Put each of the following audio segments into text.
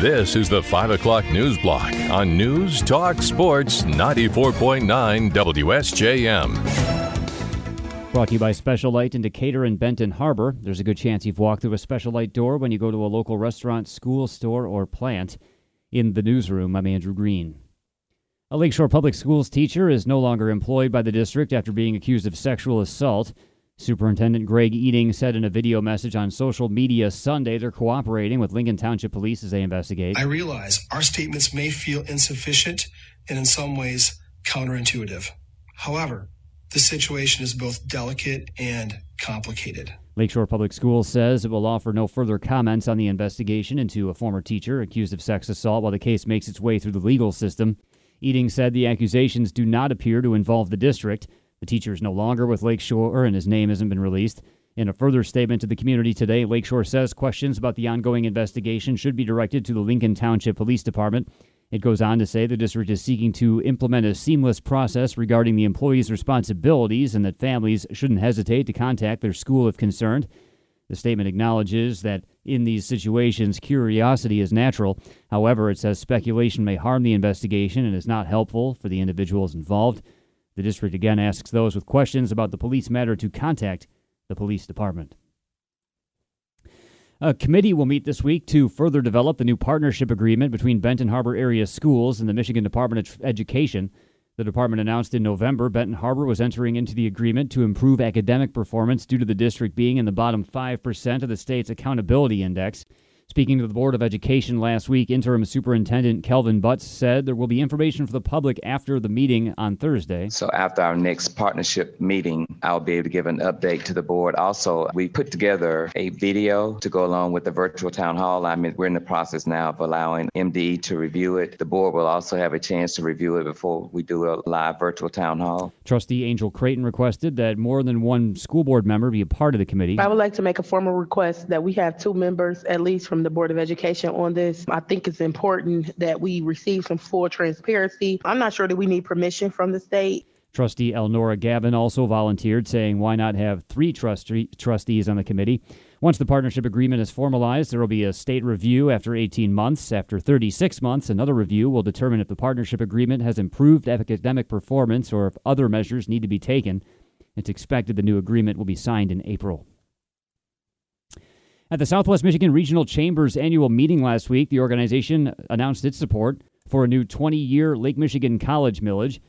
This is the 5 o'clock news block on News Talk Sports 94.9 WSJM. Brought to you by Special Light in Decatur and Benton Harbor. There's a good chance you've walked through a Special Light door when you go to a local restaurant, school, store, or plant. In the newsroom, I'm Andrew Green. A Lakeshore Public Schools teacher is no longer employed by the district after being accused of sexual assault. Superintendent Greg Ebeling said in a video message on social media Sunday they're cooperating with Lincoln Township Police as they investigate. I realize our statements may feel insufficient and in some ways counterintuitive. However, the situation is both delicate and complicated. Lakeshore Public Schools says it will offer no further comments on the investigation into a former teacher accused of sex assault while the case makes its way through the legal system. Ebeling said the accusations do not appear to involve the district. The teacher is no longer with Lakeshore, and his name hasn't been released. In a further statement to the community today, Lakeshore says questions about the ongoing investigation should be directed to the Lincoln Township Police Department. It goes on to say the district is seeking to implement a seamless process regarding the employees' responsibilities and that families shouldn't hesitate to contact their school if concerned. The statement acknowledges that in these situations, curiosity is natural. However, it says speculation may harm the investigation and is not helpful for the individuals involved. The district again asks those with questions about the police matter to contact the police department. A committee will meet this week to further develop the new partnership agreement between Benton Harbor area schools and the Michigan Department of Education. The department announced in November Benton Harbor was entering into the agreement to improve academic performance due to the district being in the bottom 5% of the state's accountability index. Speaking to the Board of Education last week, Interim Superintendent Kelvin Butts said there will be information for the public after the meeting on Thursday. So, after our next partnership meeting, I'll be able to give an update to the board. Also, we put together a video to go along with the virtual town hall. I mean, we're in the process now of allowing MDE to review it. The board will also have a chance to review it before we do a live virtual town hall. Trustee Angel Creighton requested that more than one school board member be a part of the committee. I would like to make a formal request that we have two members at least from the Board of Education on this. I think it's important that we receive some full transparency. I'm not sure that we need permission from the state. Trustee Elnora Gavin also volunteered, saying, Why not have three trustee- trustees on the committee? Once the partnership agreement is formalized, there will be a state review after 18 months. After 36 months, another review will determine if the partnership agreement has improved academic performance or if other measures need to be taken. It's expected the new agreement will be signed in April. At the Southwest Michigan Regional Chamber's annual meeting last week, the organization announced its support for a new 20 year Lake Michigan College millage.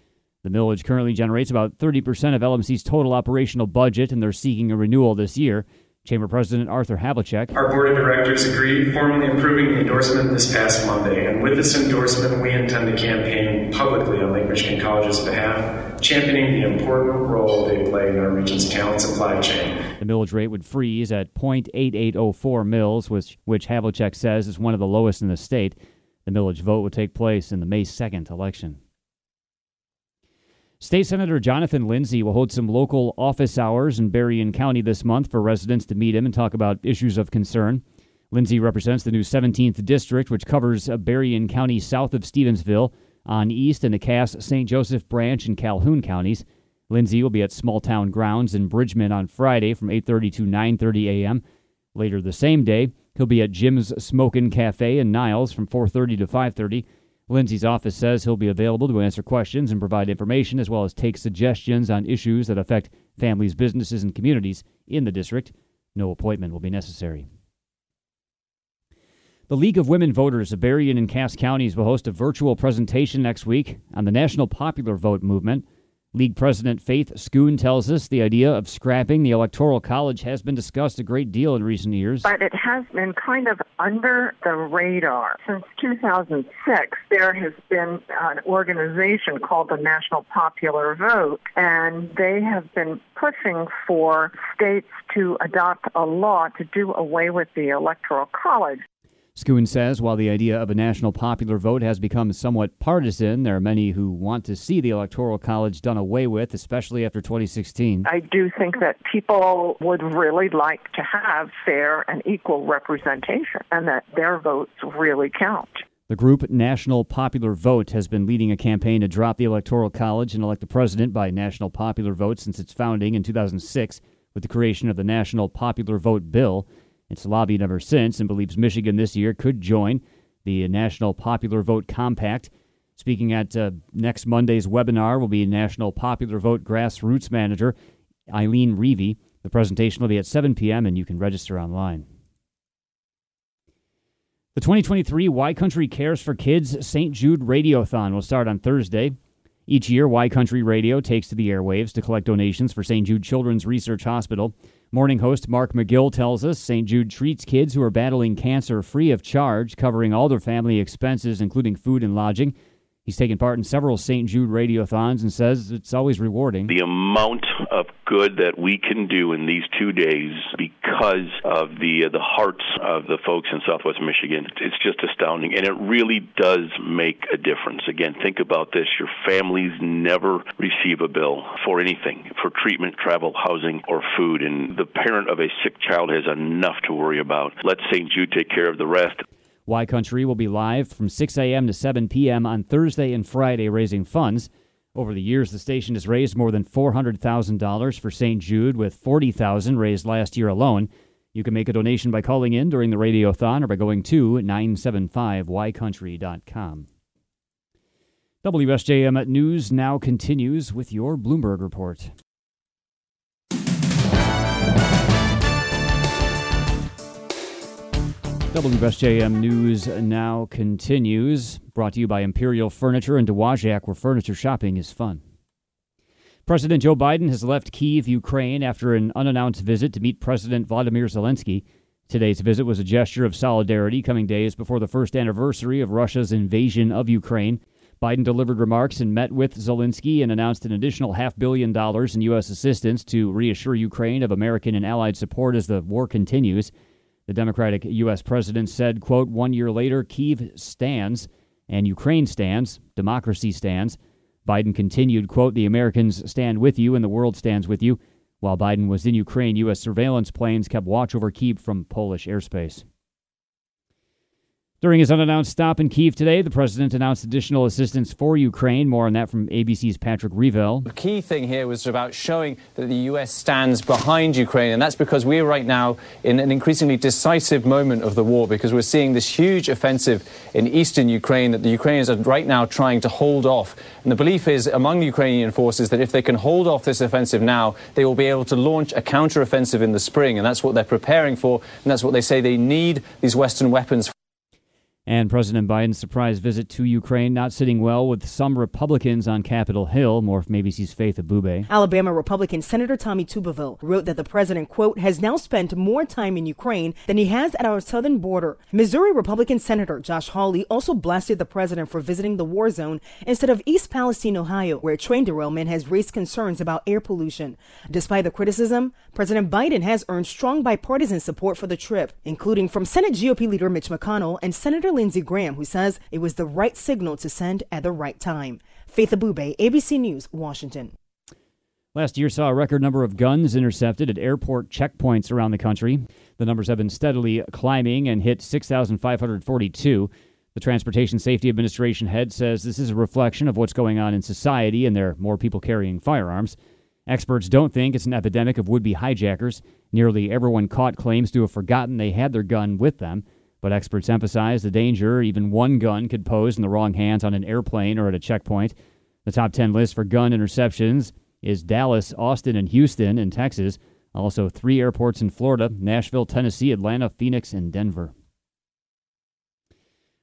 The millage currently generates about 30% of LMC's total operational budget, and they're seeking a renewal this year. Chamber President Arthur Havlicek. Our board of directors agreed, formally approving the endorsement this past Monday. And with this endorsement, we intend to campaign publicly on Lake Michigan College's behalf, championing the important role they play in our region's talent supply chain. The millage rate would freeze at 0.8804 mills, which, which Havlicek says is one of the lowest in the state. The millage vote would take place in the May 2nd election. State Senator Jonathan Lindsey will hold some local office hours in Berrien County this month for residents to meet him and talk about issues of concern. Lindsey represents the new 17th district, which covers uh, Berrien County south of Stevensville on east and the Cass, St. Joseph Branch, and Calhoun counties. Lindsey will be at Small Town Grounds in Bridgman on Friday from 8:30 to 9:30 a.m. Later the same day, he'll be at Jim's Smokin' Cafe in Niles from 4:30 to 5:30. Lindsey's office says he'll be available to answer questions and provide information as well as take suggestions on issues that affect families, businesses, and communities in the district. No appointment will be necessary. The League of Women Voters of Berrien and Cass counties will host a virtual presentation next week on the National Popular Vote movement. League President Faith Schoon tells us the idea of scrapping the Electoral College has been discussed a great deal in recent years. But it has been kind of under the radar. Since 2006, there has been an organization called the National Popular Vote, and they have been pushing for states to adopt a law to do away with the Electoral College. Schoon says while the idea of a national popular vote has become somewhat partisan, there are many who want to see the Electoral College done away with, especially after 2016. I do think that people would really like to have fair and equal representation and that their votes really count. The group National Popular Vote has been leading a campaign to drop the Electoral College and elect the president by national popular vote since its founding in 2006 with the creation of the National Popular Vote Bill. It's lobbied ever since and believes Michigan this year could join the National Popular Vote Compact. Speaking at uh, next Monday's webinar will be National Popular Vote Grassroots Manager Eileen Reevy. The presentation will be at 7 p.m. and you can register online. The 2023 Y Country Cares for Kids St. Jude Radiothon will start on Thursday. Each year, Y Country Radio takes to the airwaves to collect donations for St. Jude Children's Research Hospital. Morning host Mark McGill tells us St. Jude treats kids who are battling cancer free of charge, covering all their family expenses, including food and lodging. He's taken part in several St. Jude radiothons and says it's always rewarding. The amount of good that we can do in these two days because of the uh, the hearts of the folks in Southwest Michigan, it's just astounding, and it really does make a difference. Again, think about this: your families never receive a bill for anything, for treatment, travel, housing, or food, and the parent of a sick child has enough to worry about. Let St. Jude take care of the rest. Y Country will be live from 6 a.m. to 7 p.m. on Thursday and Friday, raising funds. Over the years, the station has raised more than $400,000 for St. Jude, with $40,000 raised last year alone. You can make a donation by calling in during the radiothon or by going to 975ycountry.com. WSJM News now continues with your Bloomberg report. WSJM News now continues, brought to you by Imperial Furniture in Dowagiac, where furniture shopping is fun. President Joe Biden has left Kiev, Ukraine, after an unannounced visit to meet President Vladimir Zelensky. Today's visit was a gesture of solidarity, coming days before the first anniversary of Russia's invasion of Ukraine. Biden delivered remarks and met with Zelensky and announced an additional half billion dollars in U.S. assistance to reassure Ukraine of American and allied support as the war continues. The Democratic U.S. president said, quote, one year later, Kiev stands and Ukraine stands, democracy stands. Biden continued, quote, the Americans stand with you and the world stands with you. While Biden was in Ukraine, U.S. surveillance planes kept watch over Kiev from Polish airspace. During his unannounced stop in Kiev today, the president announced additional assistance for Ukraine. More on that from ABC's Patrick Reevell. The key thing here was about showing that the U.S. stands behind Ukraine, and that's because we're right now in an increasingly decisive moment of the war because we're seeing this huge offensive in eastern Ukraine that the Ukrainians are right now trying to hold off. And the belief is among Ukrainian forces that if they can hold off this offensive now, they will be able to launch a counteroffensive in the spring, and that's what they're preparing for, and that's what they say they need these Western weapons for. And President Biden's surprise visit to Ukraine not sitting well with some Republicans on Capitol Hill. More from ABC's Faith Abubey. Alabama Republican Senator Tommy Tuberville wrote that the president, quote, has now spent more time in Ukraine than he has at our southern border. Missouri Republican Senator Josh Hawley also blasted the president for visiting the war zone instead of East Palestine, Ohio, where train derailment has raised concerns about air pollution. Despite the criticism, President Biden has earned strong bipartisan support for the trip, including from Senate GOP leader Mitch McConnell and Senator Lindsey Graham, who says it was the right signal to send at the right time. Faith Abubey, ABC News, Washington. Last year saw a record number of guns intercepted at airport checkpoints around the country. The numbers have been steadily climbing and hit 6,542. The Transportation Safety Administration head says this is a reflection of what's going on in society and there are more people carrying firearms. Experts don't think it's an epidemic of would be hijackers. Nearly everyone caught claims to have forgotten they had their gun with them. But experts emphasize the danger even one gun could pose in the wrong hands on an airplane or at a checkpoint. The top 10 list for gun interceptions is Dallas, Austin, and Houston in Texas. Also, three airports in Florida Nashville, Tennessee, Atlanta, Phoenix, and Denver.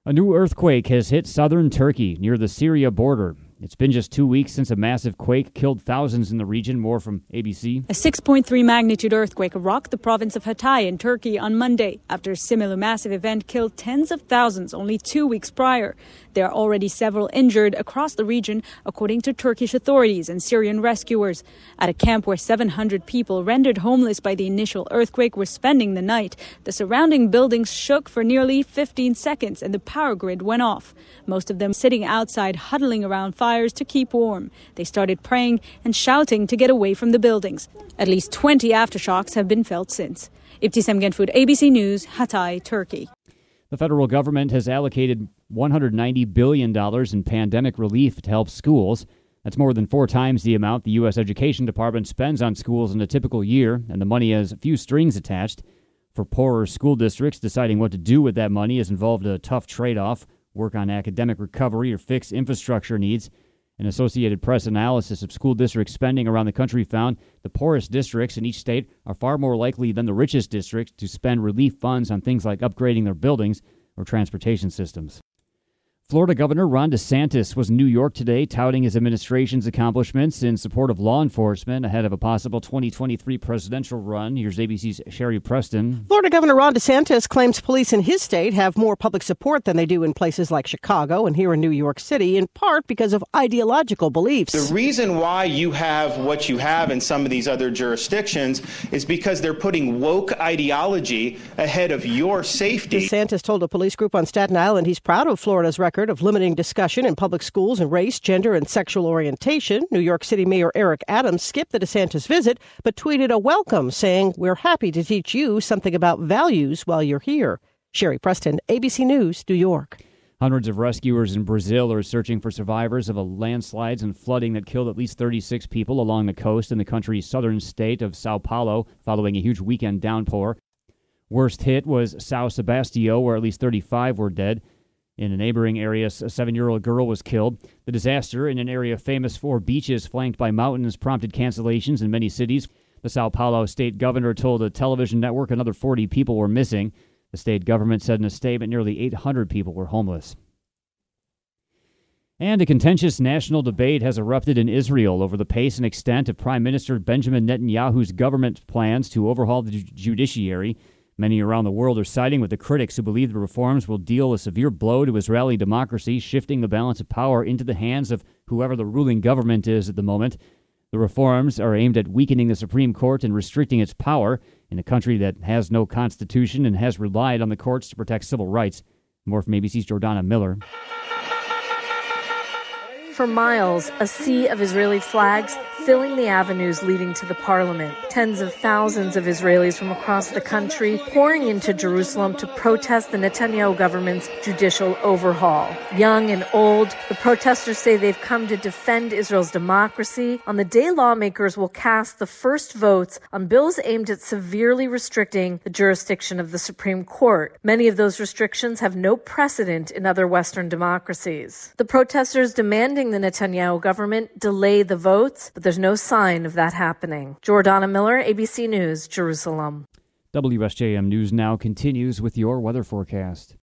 A new earthquake has hit southern Turkey near the Syria border. It's been just two weeks since a massive quake killed thousands in the region. More from ABC. A 6.3 magnitude earthquake rocked the province of Hatay in Turkey on Monday after a similar massive event killed tens of thousands only two weeks prior. There are already several injured across the region, according to Turkish authorities and Syrian rescuers. At a camp where 700 people rendered homeless by the initial earthquake were spending the night, the surrounding buildings shook for nearly 15 seconds and the power grid went off. Most of them sitting outside, huddling around fires to keep warm. They started praying and shouting to get away from the buildings. At least 20 aftershocks have been felt since. Ibtisam Genfood, ABC News, Hatay, Turkey. The federal government has allocated $190 billion in pandemic relief to help schools. That's more than four times the amount the U.S. Education Department spends on schools in a typical year, and the money has a few strings attached. For poorer school districts, deciding what to do with that money has involved a tough trade off work on academic recovery or fix infrastructure needs. An Associated Press analysis of school district spending around the country found the poorest districts in each state are far more likely than the richest districts to spend relief funds on things like upgrading their buildings or transportation systems. Florida Governor Ron DeSantis was in New York today touting his administration's accomplishments in support of law enforcement ahead of a possible 2023 presidential run. Here's ABC's Sherry Preston. Florida Governor Ron DeSantis claims police in his state have more public support than they do in places like Chicago and here in New York City, in part because of ideological beliefs. The reason why you have what you have in some of these other jurisdictions is because they're putting woke ideology ahead of your safety. DeSantis told a police group on Staten Island he's proud of Florida's record record of limiting discussion in public schools and race, gender, and sexual orientation. New York City Mayor Eric Adams skipped the DeSantis visit, but tweeted a welcome, saying, We're happy to teach you something about values while you're here. Sherry Preston, ABC News, New York. Hundreds of rescuers in Brazil are searching for survivors of a landslides and flooding that killed at least 36 people along the coast in the country's southern state of Sao Paulo following a huge weekend downpour. Worst hit was Sao Sebastião, where at least 35 were dead. In a neighboring area, a seven year old girl was killed. The disaster in an area famous for beaches flanked by mountains prompted cancellations in many cities. The Sao Paulo state governor told a television network another 40 people were missing. The state government said in a statement nearly 800 people were homeless. And a contentious national debate has erupted in Israel over the pace and extent of Prime Minister Benjamin Netanyahu's government plans to overhaul the judiciary. Many around the world are siding with the critics who believe the reforms will deal a severe blow to Israeli democracy, shifting the balance of power into the hands of whoever the ruling government is at the moment. The reforms are aimed at weakening the Supreme Court and restricting its power in a country that has no constitution and has relied on the courts to protect civil rights. More from ABC's Jordana Miller. For miles, a sea of Israeli flags filling the avenues leading to the parliament. Tens of thousands of Israelis from across the country pouring into Jerusalem to protest the Netanyahu government's judicial overhaul. Young and old, the protesters say they've come to defend Israel's democracy on the day lawmakers will cast the first votes on bills aimed at severely restricting the jurisdiction of the Supreme Court. Many of those restrictions have no precedent in other Western democracies. The protesters demanding the Netanyahu government delay the votes, but there's no sign of that happening. Jordana Miller, ABC News, Jerusalem. WSJM News Now continues with your weather forecast.